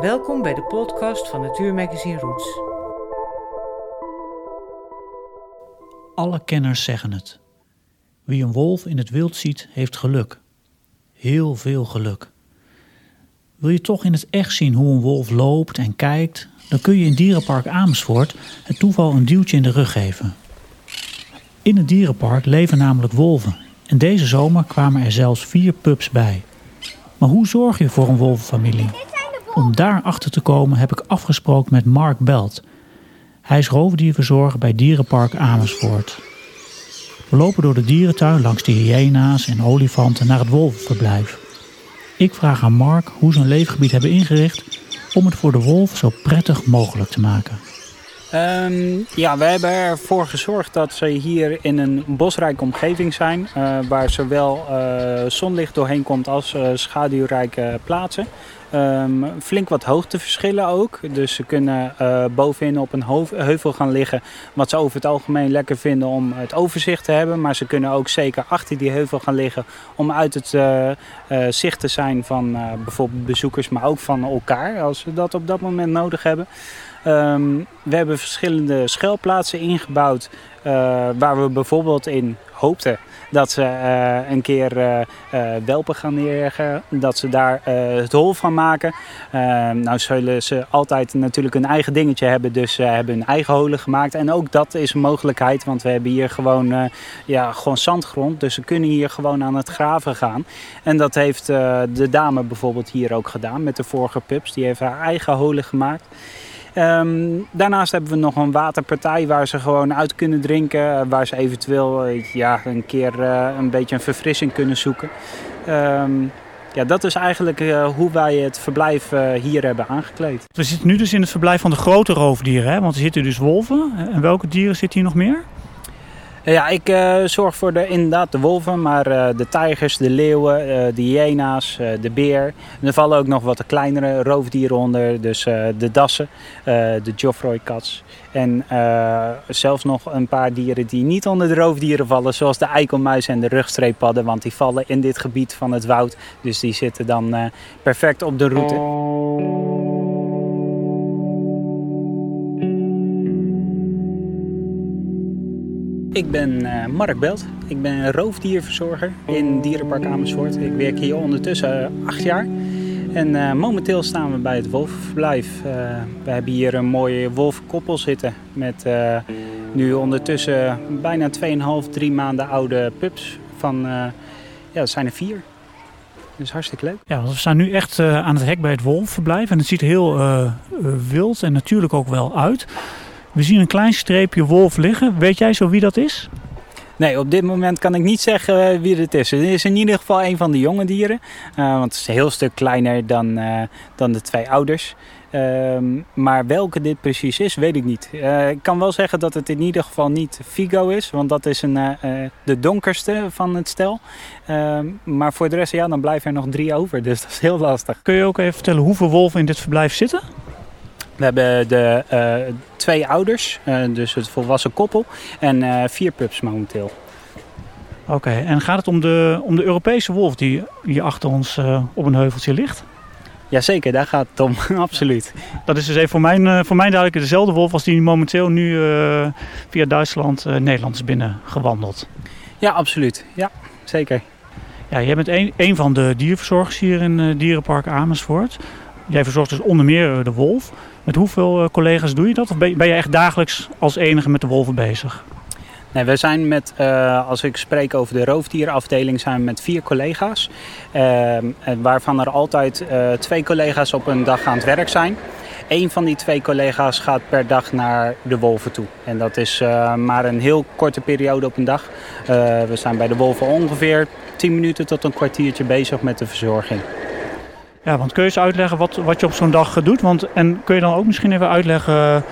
Welkom bij de podcast van Natuurmagazine Roots. Alle kenners zeggen het. Wie een wolf in het wild ziet, heeft geluk. Heel veel geluk. Wil je toch in het echt zien hoe een wolf loopt en kijkt, dan kun je in Dierenpark Amersfoort het toeval een duwtje in de rug geven. In het dierenpark leven namelijk wolven en deze zomer kwamen er zelfs vier pups bij. Maar hoe zorg je voor een wolvenfamilie? Om daar achter te komen heb ik afgesproken met Mark Belt. Hij is roofdierverzorger bij Dierenpark Amersfoort. We lopen door de dierentuin langs de hyena's en olifanten naar het wolvenverblijf. Ik vraag aan Mark hoe ze een leefgebied hebben ingericht om het voor de wolf zo prettig mogelijk te maken. Ehm, ja, we hebben ervoor gezorgd dat ze hier in een bosrijke omgeving zijn. eh, waar zowel eh, zonlicht doorheen komt als eh, schaduwrijke plaatsen. Ehm, flink wat hoogteverschillen ook. Dus ze kunnen bovenin op een heuvel gaan liggen. Wat ze over het algemeen lekker vinden om het overzicht te hebben. Maar ze kunnen ook zeker achter die heuvel gaan liggen. Om uit het zicht te zijn van bijvoorbeeld bezoekers. Maar ook van elkaar als ze dat op dat moment nodig hebben. Ehm, we hebben verschillende schuilplaatsen ingebouwd. eh, waar we bijvoorbeeld in hoopten dat ze eh, een keer eh, welpen gaan neerleggen. Dat ze daar het hol van maken. Ehm, nou zullen ze altijd natuurlijk een eigen dingetje hebben. Dus ze hebben hun eigen holen gemaakt. En ook dat is een mogelijkheid. Want we hebben hier gewoon, ja, gewoon zandgrond. Dus ze kunnen hier gewoon aan het graven gaan. En dat heeft de dame bijvoorbeeld hier ook gedaan met de vorige pups. Die heeft haar eigen holen gemaakt. Ehm, daarnaast hebben we nog een waterpartij waar ze gewoon uit kunnen drinken. eh, Waar ze eventueel eh, ja, een keer eh, een beetje een verfrissing kunnen zoeken. Ehm, ja, dat is eigenlijk hoe wij het verblijf hier hebben aangekleed. We zitten nu dus in het verblijf van de grote roofdieren, hè? want er zitten dus wolven. En welke dieren zitten hier nog meer? Eh, Ja, ik eh, zorg voor de, inderdaad de wolven, maar eh, de tijgers, de leeuwen, eh, de hyena's, de beer. Er vallen ook nog wat kleinere roofdieren onder, dus de dassen, de Geoffroy cats. En zelfs nog een paar dieren die niet onder de roofdieren vallen, zoals de eikelmuis en de rugstreeppadden, want die vallen in dit gebied van het woud. Dus die zitten dan perfect op de route. Ik ben eh, Mark Belt. Ik ben roofdierverzorger in Dierenpark Amersfoort. Ik werk hier ondertussen eh, acht jaar. En eh, momenteel staan we bij het wolvenverblijf. Eh, we hebben hier een mooie wolvenkoppel zitten met nu ondertussen bijna 2,5, 3 maanden oude pups. Van, ja, dat zijn er vier. Dus hartstikke leuk. Ja, we staan nu echt aan het hek bij het wolvenverblijf. En het ziet heel wild en natuurlijk ook wel uit. We zien een klein streepje wolf liggen. Weet jij zo wie dat is? Nee, op dit moment kan ik niet zeggen eh, wie het is. Het is in ieder geval een van de jonge dieren. eh, want het is een heel stuk kleiner dan, eh, dan de twee ouders. Ehm, maar welke dit precies is, weet ik niet. Ik kan wel zeggen dat het in ieder geval niet Figo is. Want dat is een, de donkerste van het stel. Ehm, maar voor de rest, ja, dan blijven er nog drie over. Dus dat is heel lastig. Kun je ook even vertellen hoeveel wolven in dit verblijf zitten? We hebben de eh, twee ouders, eh, dus het volwassen koppel. En eh, vier pups momenteel. Oké, en gaat het om de, om de Europese wolf die hier achter ons op een heuveltje ligt? Jazeker, daar gaat het om. Absoluut. Dat is dus even voor mijn, voor mij duidelijk dezelfde wolf als die momenteel nu via Duitsland Nederland is binnengewandeld. Ja, absoluut. Ja, zeker. Ja, jij bent een, een van de dierverzorgers hier in Dierenpark Amersfoort. Jij verzorgt dus onder meer eh, de wolf. Met hoeveel eh, collega's doe je dat? Of ben, je echt dagelijks als enige met de wolven bezig? Nee, we zijn met, eh, als ik spreek over de roofdierenafdeling, zijn we met vier collega's. Ehm, waarvan er altijd twee collega's op een dag aan het werk zijn. Eén van die twee collega's gaat per dag naar de wolven toe. En dat is maar een heel korte periode op een dag. We zijn bij de wolven ongeveer 10 minuten tot een kwartiertje bezig met de verzorging. Ja, want kun je eens uitleggen wat, wat je op zo'n dag doet? Want, en kun je dan ook misschien even uitleggen eh,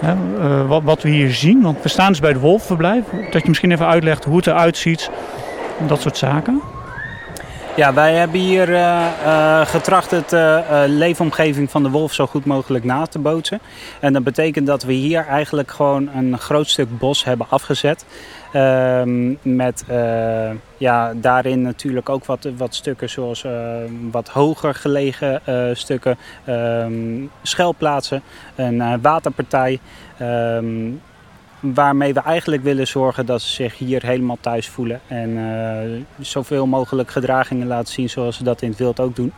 hè, eh, wat, wat we hier zien? Want we staan dus bij het wolvenverblijf. Dat je misschien even uitlegt hoe het eruit ziet en dat soort zaken. Ja, wij hebben hier uh, uh, getracht het uh, leefomgeving van de wolf zo goed mogelijk na te bootsen. En dat betekent dat we hier eigenlijk gewoon een groot stuk bos hebben afgezet. Ehm, met ja, daarin natuurlijk ook wat, wat stukken zoals wat hoger gelegen stukken, um, schuilplaatsen, een waterpartij. Waarmee we eigenlijk willen zorgen dat ze zich hier helemaal thuis voelen. En uh, zoveel mogelijk gedragingen laten zien zoals ze dat in het wild ook doen.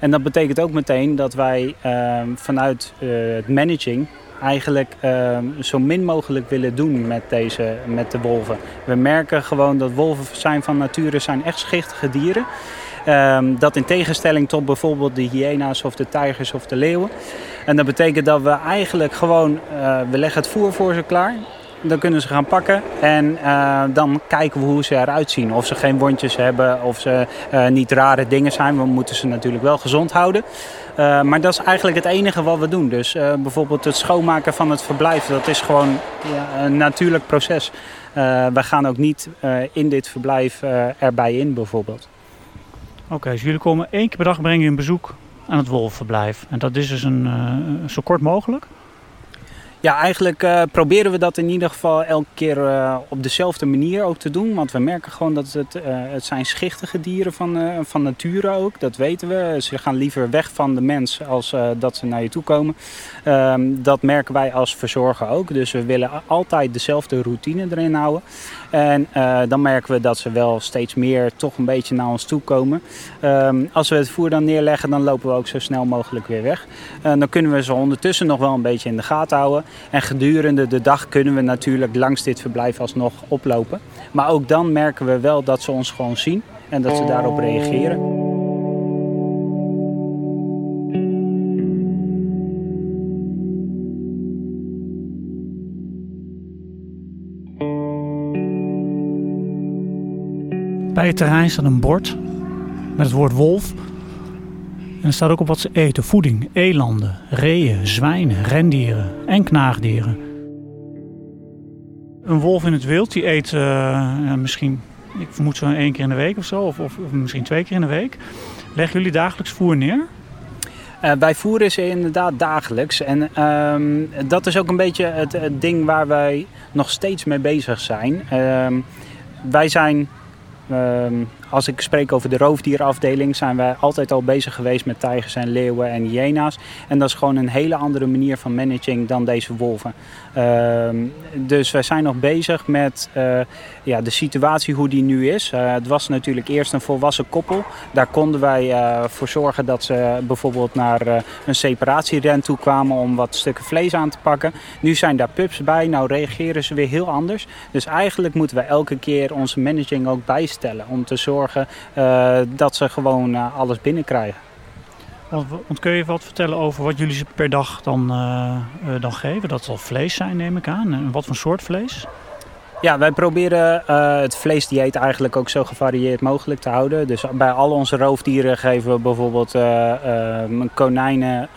En dat betekent ook meteen dat wij uh, vanuit uh, het managing eigenlijk ehm, zo min mogelijk willen doen met, deze, met de wolven. We merken gewoon dat wolven zijn van nature zijn echt schichtige dieren. Um, dat in tegenstelling tot bijvoorbeeld de hyena's of de tijgers of de leeuwen. En dat betekent dat we eigenlijk gewoon, uh, we leggen het voer voor ze klaar. Dan kunnen ze gaan pakken en uh, dan kijken we hoe ze eruit zien. Of ze geen wondjes hebben, of ze uh, niet rare dingen zijn. We moeten ze natuurlijk wel gezond houden. Maar dat is eigenlijk het enige wat we doen. Dus bijvoorbeeld het schoonmaken van het verblijf, dat is gewoon ja, een natuurlijk proces. we gaan ook niet in dit verblijf erbij in bijvoorbeeld. Oké, okay, dus jullie komen één keer per dag brengen een bezoek aan het wolfverblijf. En dat is dus een, uh, zo kort mogelijk? Ja, eigenlijk uh, proberen we dat in ieder geval elke keer uh, op dezelfde manier ook te doen. Want we merken gewoon dat het, uh, het zijn schichtige dieren van, van nature ook. Dat weten we. Ze gaan liever weg van de mens als dat ze naar je toe komen. Um, dat merken wij als verzorger ook. Dus we willen altijd dezelfde routine erin houden. En dan merken we dat ze wel steeds meer toch een beetje naar ons toe komen. Um, als we het voer dan neerleggen, dan lopen we ook zo snel mogelijk weer weg. dan kunnen we ze ondertussen nog wel een beetje in de gaten houden. En gedurende de dag kunnen we natuurlijk langs dit verblijf alsnog oplopen. Maar ook dan merken we wel dat ze ons gewoon zien en dat ze daarop reageren. Bij het terrein staat een bord met het woord wolf en er staat ook op wat ze eten. Voeding, elanden, reeën, zwijnen, rendieren en knaagdieren. Een wolf in het wild die eet uh, misschien, ik vermoed zo één keer in de week of zo. Of, of, misschien twee keer in de week. Leggen jullie dagelijks voer neer? Uh, wij voeren ze inderdaad dagelijks. En uh, dat is ook een beetje het, het, ding waar wij nog steeds mee bezig zijn. Uh, wij zijn ehm, als ik spreek over de roofdierafdeling, zijn wij altijd al bezig geweest met tijgers en leeuwen en hyena's. En dat is gewoon een hele andere manier van managing dan deze wolven. Uh, dus wij zijn nog bezig met uh, ja, de situatie hoe die nu is. Uh, het was natuurlijk eerst een volwassen koppel. Daar konden wij uh, voor zorgen dat ze bijvoorbeeld naar een separatieren toe kwamen om wat stukken vlees aan te pakken. Nu zijn daar pups bij, nou reageren ze weer heel anders. Dus eigenlijk moeten we elke keer onze managing ook bijstellen om te zorgen uh, dat ze gewoon uh, alles binnenkrijgen. Want, kun je wat vertellen over wat jullie ze per dag dan, uh, dan geven? Dat zal vlees zijn, neem ik aan. En wat voor soort vlees? Ja, wij proberen uh, het vleesdieet eigenlijk ook zo gevarieerd mogelijk te houden. Dus bij al onze roofdieren geven we bijvoorbeeld uh, uh, konijnen,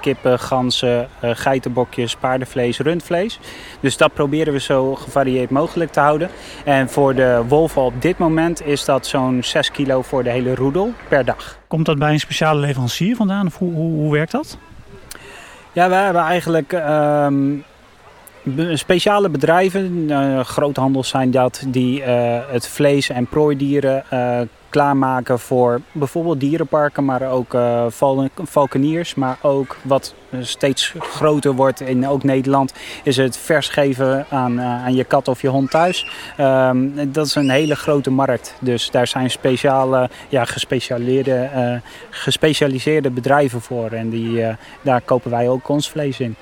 kippen, ganzen, geitenbokjes, paardenvlees, rundvlees. Dus dat proberen we zo gevarieerd mogelijk te houden. En voor de wolven op dit moment is dat zo'n 6 kilo voor de hele roedel per dag. Komt dat bij een speciale leverancier vandaan of hoe, hoe, hoe werkt dat? Ja, we hebben eigenlijk... Ehm, speciale bedrijven, uh, groothandels zijn dat, die uh, het vlees en prooidieren uh, klaarmaken voor bijvoorbeeld dierenparken, maar ook valkeniers. Maar ook wat steeds groter wordt in ook Nederland, is het vers geven aan, aan je kat of je hond thuis. Um, dat is een hele grote markt. Dus daar zijn speciale, ja, gespecialiseerde, gespecialiseerde bedrijven voor. En die, daar kopen wij ook ons vlees in.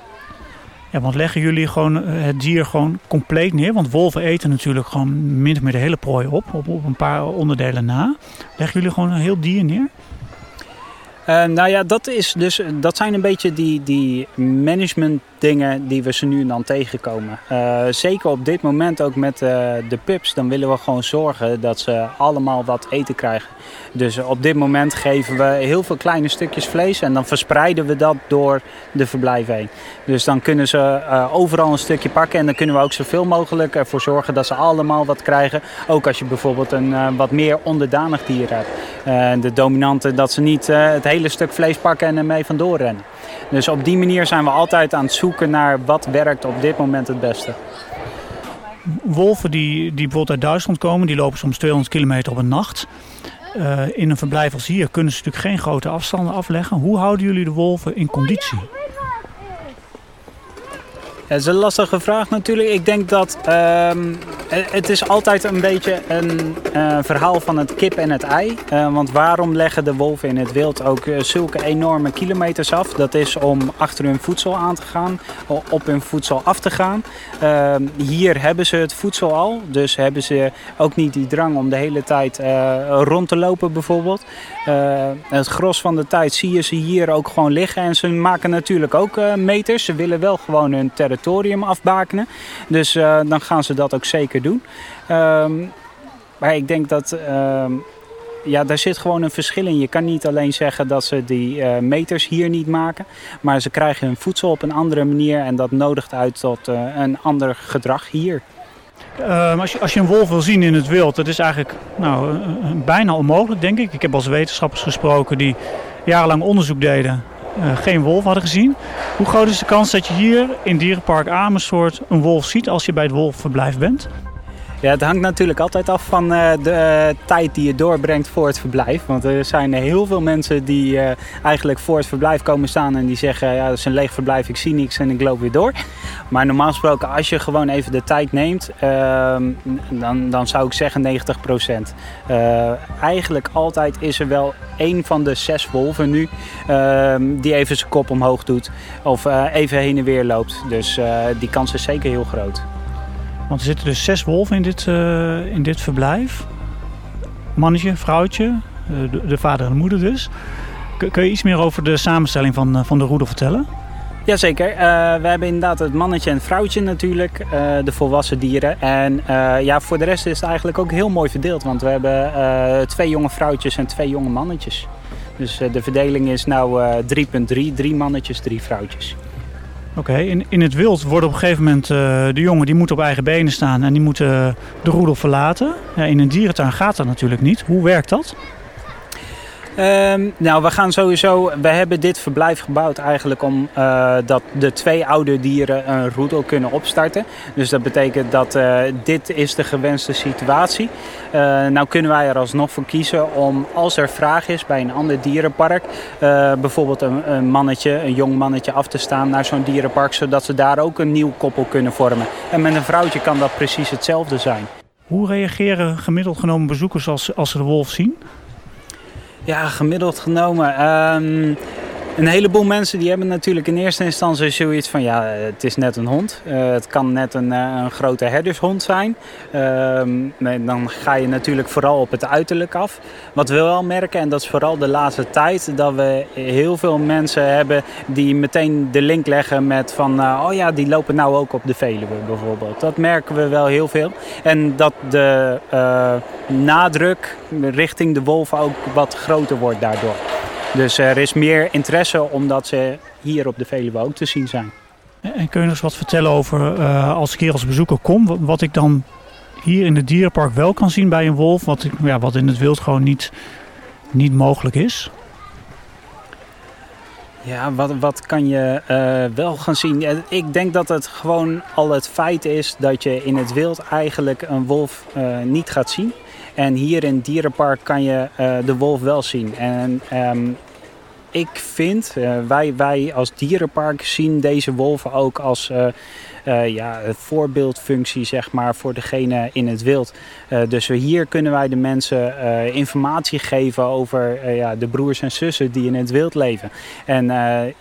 Ja, want leggen jullie gewoon eh, het dier gewoon compleet neer? Want wolven eten natuurlijk gewoon min of meer de hele prooi op, op, een paar onderdelen na. Leggen jullie gewoon een heel dier neer? Uh, nou ja, dat, is dus, dat zijn een beetje die, die management dingen die we ze nu en dan tegenkomen. Uh, zeker op dit moment ook met uh, de pups. Dan willen we gewoon zorgen dat ze allemaal wat eten krijgen. Dus op dit moment geven we heel veel kleine stukjes vlees. En dan verspreiden we dat door de verblijf heen. Dus dan kunnen ze uh, overal een stukje pakken. En dan kunnen we ook zoveel mogelijk ervoor zorgen dat ze allemaal wat krijgen. Ook als je bijvoorbeeld een wat meer onderdanig dier hebt. de dominante dat ze niet het hele stuk vlees pakken en ermee vandoor rennen. Dus op die manier zijn we altijd aan het zoeken naar wat werkt op dit moment het beste. Wolven die, die bijvoorbeeld uit Duitsland komen, die lopen soms 200 kilometer op een nacht. Uh, in een verblijf als hier kunnen ze natuurlijk geen grote afstanden afleggen. Hoe houden jullie de wolven in conditie? Dat is een lastige vraag natuurlijk. Ik denk dat uh, het is altijd een beetje een uh, verhaal van het kip en het ei. Uh, want waarom leggen de wolven in het wild ook uh, zulke enorme kilometers af? Dat is om achter hun voedsel aan te gaan, op hun voedsel af te gaan. Ehm, hier hebben ze het voedsel al, dus hebben ze ook niet die drang om de hele tijd rond te lopen bijvoorbeeld. het gros van de tijd zie je ze hier ook gewoon liggen en ze maken natuurlijk ook meters. Ze willen wel gewoon hun territorium territorium afbakenen. Dus uh, dan gaan ze dat ook zeker doen. Um, maar ik denk dat... Uh, ja, daar zit gewoon een verschil in. Je kan niet alleen zeggen dat ze die uh, meters hier niet maken. Maar ze krijgen hun voedsel op een andere manier. En dat nodigt uit tot uh, een ander gedrag hier. Uh, als, je, als je een wolf wil zien in het wild, dat is eigenlijk nou, bijna onmogelijk, denk ik. Ik heb als wetenschappers gesproken die jarenlang onderzoek deden geen wolf hadden gezien. Hoe groot is de kans dat je hier in Dierenpark Amersfoort een wolf ziet als je bij het wolfverblijf bent? Ja, het hangt natuurlijk altijd af van uh, de uh, tijd die je doorbrengt voor het verblijf. Want er zijn heel veel mensen die uh, eigenlijk voor het verblijf komen staan en die zeggen: ja, dat is een leeg verblijf, ik zie niks en ik loop weer door. Maar normaal gesproken, als je gewoon even de tijd neemt, ehm, dan, dan zou ik zeggen 90 procent. eigenlijk altijd is er wel één van de zes wolven nu ehm, die even zijn kop omhoog doet of even heen en weer loopt. Dus die kans is zeker heel groot. Want er zitten dus zes wolven in dit, uh, in dit verblijf. Mannetje, vrouwtje, uh, de, de, vader en de moeder dus. Kun je iets meer over de samenstelling van, uh, van de roedel vertellen? Jazeker. Uh, we hebben inderdaad het mannetje en het vrouwtje natuurlijk, de volwassen dieren. En ja, voor de rest is het eigenlijk ook heel mooi verdeeld. Want we hebben twee jonge vrouwtjes en twee jonge mannetjes. Dus de verdeling is nou 3.3, drie mannetjes, drie vrouwtjes. Oké, in, in het wild worden op een gegeven moment uh, de jongen die moeten op eigen benen staan en die moeten de roedel verlaten. Ja, in een dierentuin gaat dat natuurlijk niet. Hoe werkt dat? Um, nou, we gaan sowieso. We hebben dit verblijf gebouwd eigenlijk om uh, dat de twee oude dieren een roedel kunnen opstarten. Dus dat betekent dat uh, dit is de gewenste situatie. Uh, nou kunnen wij er alsnog voor kiezen om als er vraag is bij een ander dierenpark, bijvoorbeeld een, een, mannetje, een jong mannetje af te staan naar zo'n dierenpark, zodat ze daar ook een nieuw koppel kunnen vormen. En met een vrouwtje kan dat precies hetzelfde zijn. Hoe reageren gemiddeld genomen bezoekers als, als ze de wolf zien? Ja, gemiddeld genomen. Um, een heleboel mensen die hebben natuurlijk in eerste instantie zoiets van ja, het is net een hond. Uh, het kan net een, uh, een grote herdershond zijn. Uh, dan ga je natuurlijk vooral op het uiterlijk af. Wat we wel merken, en dat is vooral de laatste tijd, dat we heel veel mensen hebben die meteen de link leggen met van oh ja, die lopen nou ook op de Veluwe bijvoorbeeld. Dat merken we wel heel veel. En dat de nadruk richting de wolven ook wat groter wordt daardoor. Dus er is meer interesse omdat ze hier op de Veluwe ook te zien zijn. En kun je nog eens wat vertellen over uh, als ik hier als bezoeker kom, wat ik dan hier in het dierenpark wel kan zien bij een wolf, wat, ik, ja, wat in het wild gewoon niet, niet mogelijk is? Ja, wat, wat kan je uh, wel gaan zien? Ik denk dat het gewoon al het feit is dat je in het wild eigenlijk een wolf uh, niet gaat zien. En hier in het dierenpark kan je uh, de wolf wel zien. En um, ik vind, uh, wij, wij als dierenpark zien deze wolven ook als uh, ja, voorbeeldfunctie zeg maar, voor degene in het wild. Uh, dus hier kunnen wij de mensen uh, informatie geven over ja, de broers en zussen die in het wild leven. En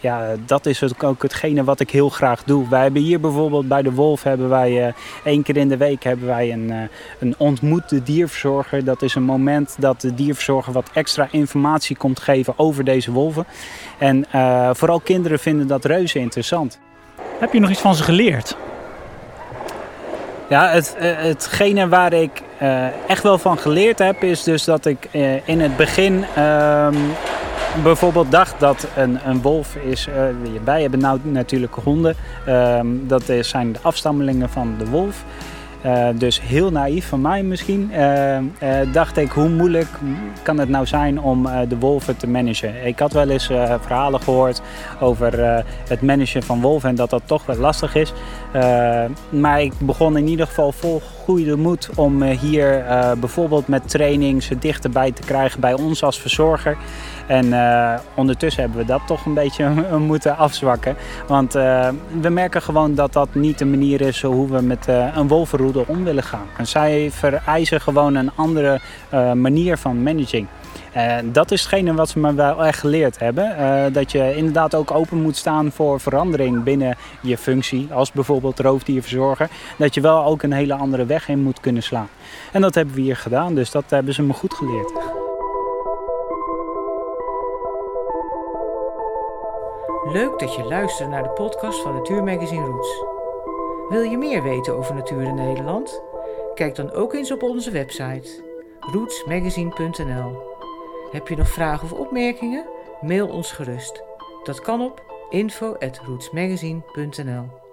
ja, dat is ook hetgene wat ik heel graag doe. Wij hebben hier bijvoorbeeld bij de Wolf hebben wij één keer in de week hebben wij een, een ontmoet dierverzorger. Dat is een moment dat de dierverzorger wat extra informatie komt geven over deze wolven. En vooral kinderen vinden dat reuze interessant. Heb je nog iets van ze geleerd? Ja, het, eh, hetgene waar ik uh, echt wel van geleerd heb, is dus dat ik uh, in het begin um, bijvoorbeeld dacht dat een, een wolf is. Wij hebben nou natuurlijk honden. Um, dat zijn de afstammelingen van de wolf. Uh, dus heel naïef van mij misschien. Uh, uh, dacht ik, hoe moeilijk kan het nou zijn om de wolven te managen? Ik had wel eens verhalen gehoord over het managen van wolven en dat dat toch wel lastig is. Maar ik begon in ieder geval vol goede moed om hier bijvoorbeeld met training ze dichterbij te krijgen bij ons als verzorger. En ondertussen hebben we dat toch een beetje moeten afzwakken. Want we merken gewoon dat dat niet de manier is hoe we met een wolvenroedel om willen gaan. En zij vereisen gewoon een andere manier van managing. En dat is hetgene wat ze me wel echt geleerd hebben. Uh, dat je inderdaad ook open moet staan voor verandering binnen je functie. Als bijvoorbeeld roofdierverzorger. Dat je wel ook een hele andere weg in moet kunnen slaan. En dat hebben we hier gedaan. Dus dat hebben ze me goed geleerd. Leuk dat je luistert naar de podcast van Natuurmagazine Roots. Wil je meer weten over natuur in Nederland? Kijk dan ook eens op onze website rootsmagazine.nl. Heb je nog vragen of opmerkingen? Mail ons gerust. Dat kan op info@rootsmagazine.nl.